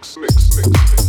mix, mix, mix.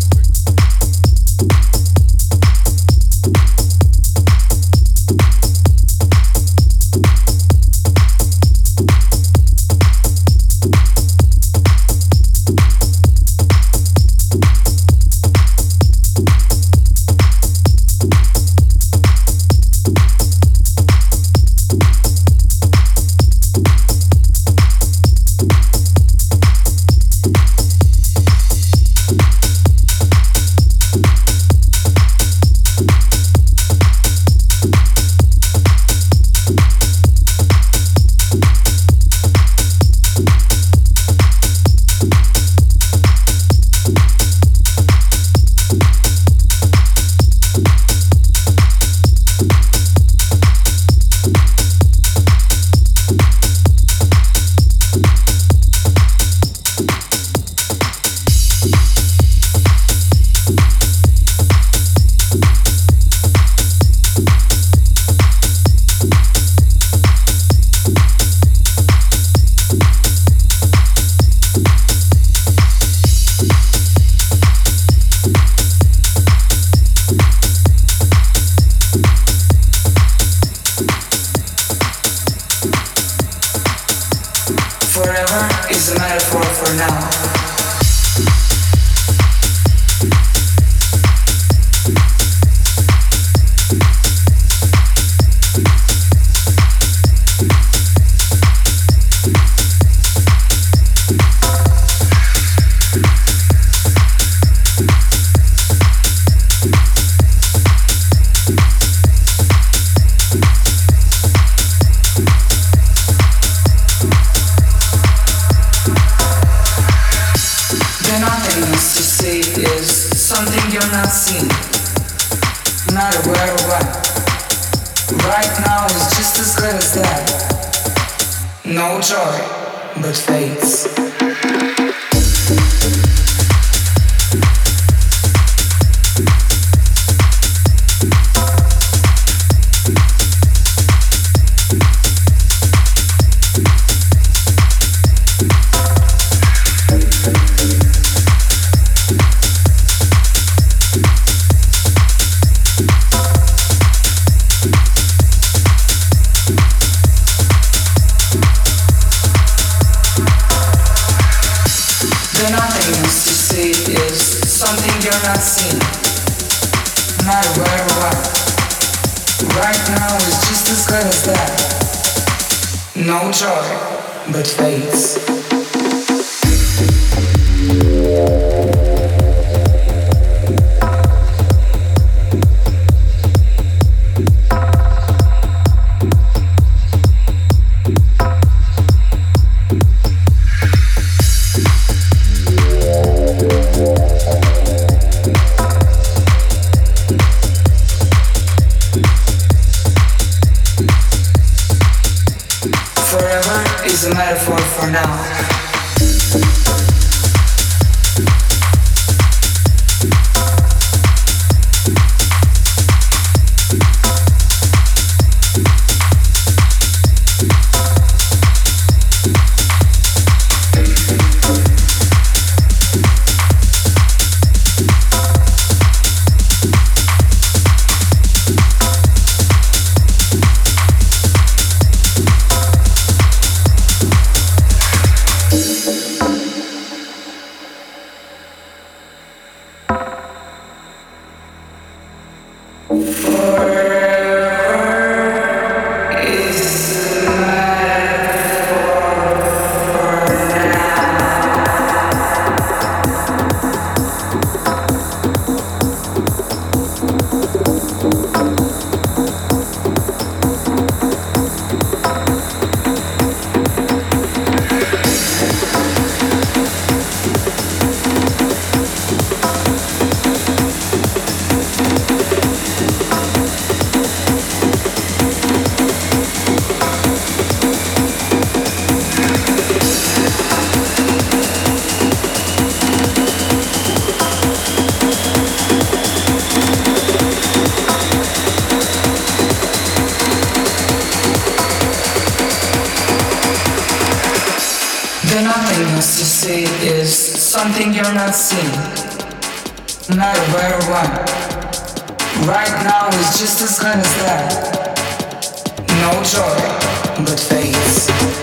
A metaphor for now. not a better one. Right now is just as good as that. No joy, but fades.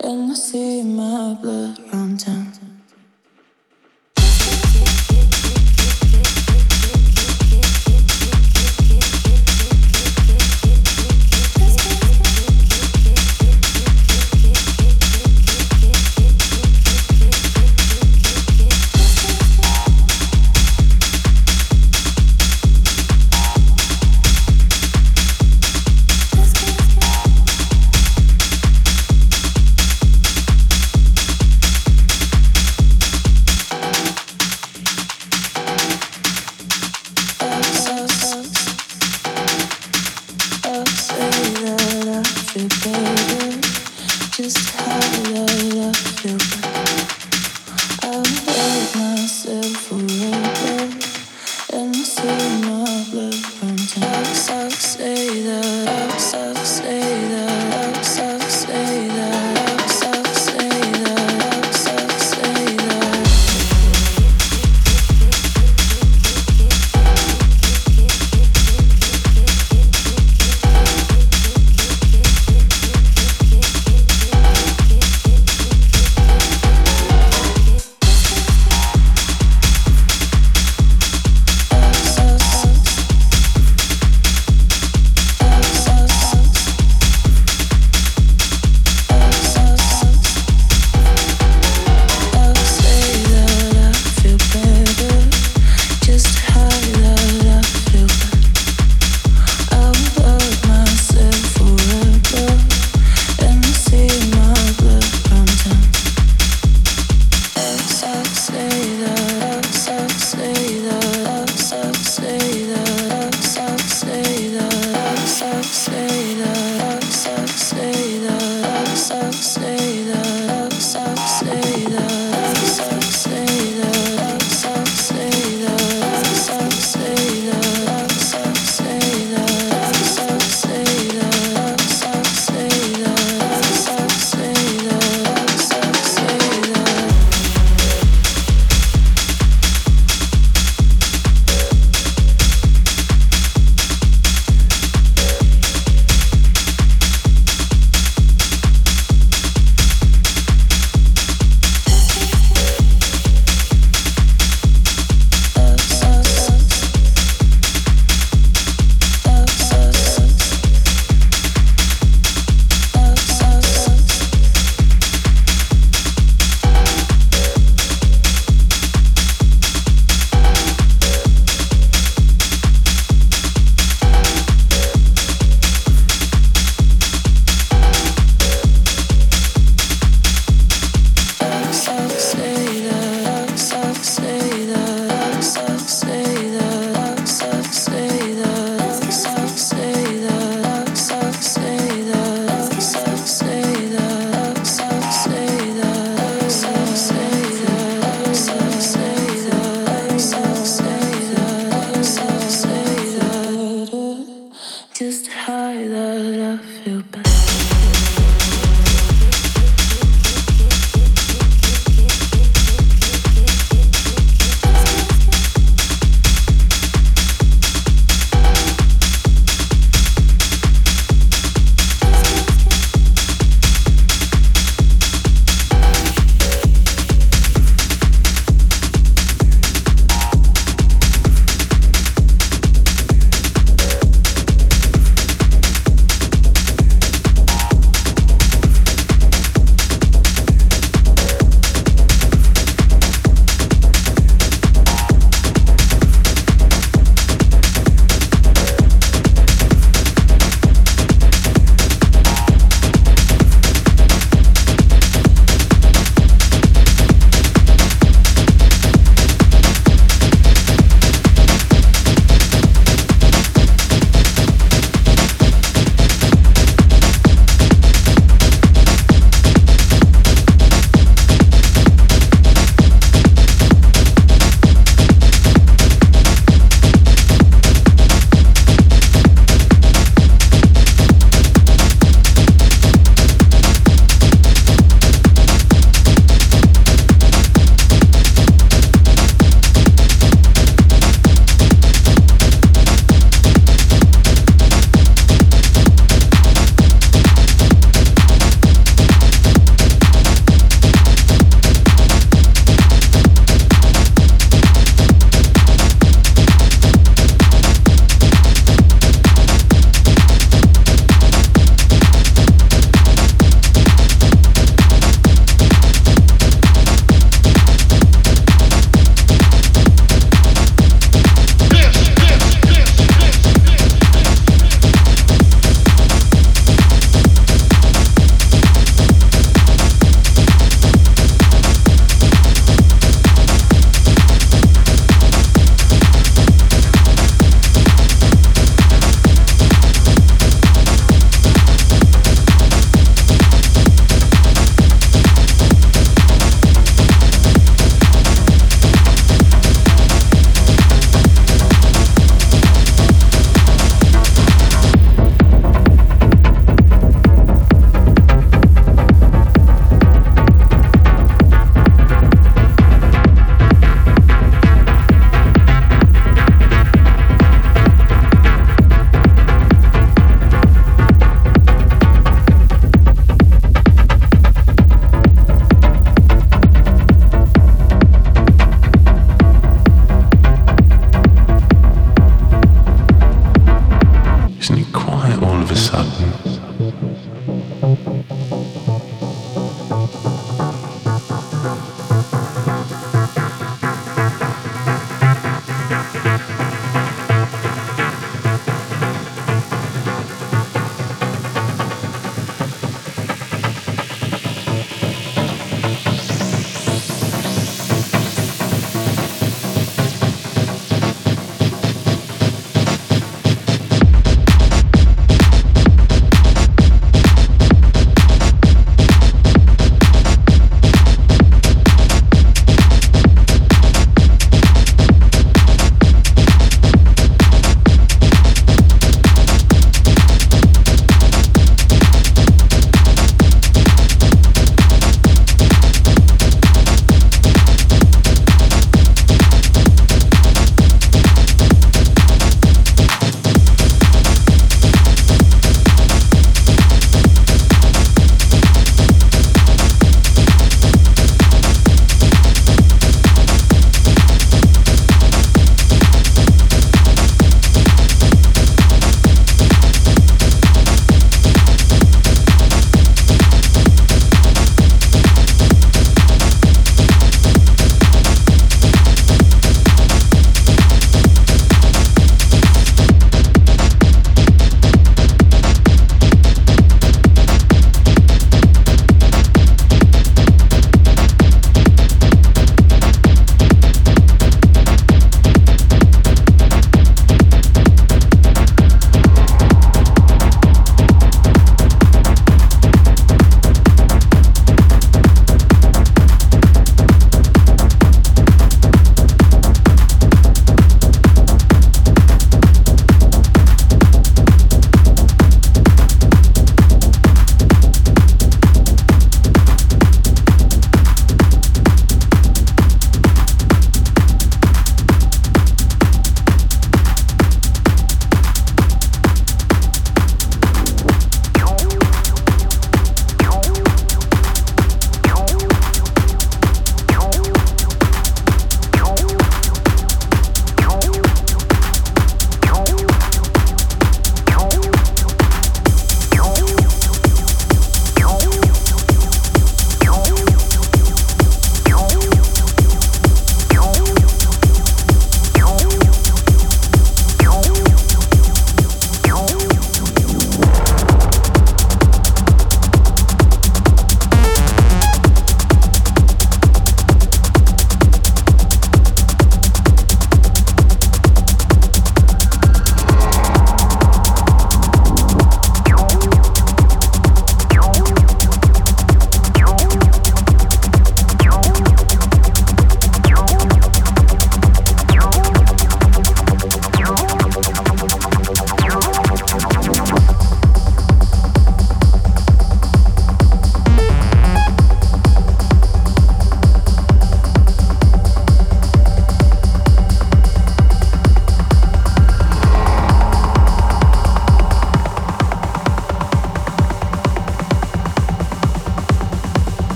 and I see my blood.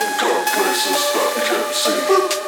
Jesus can't home.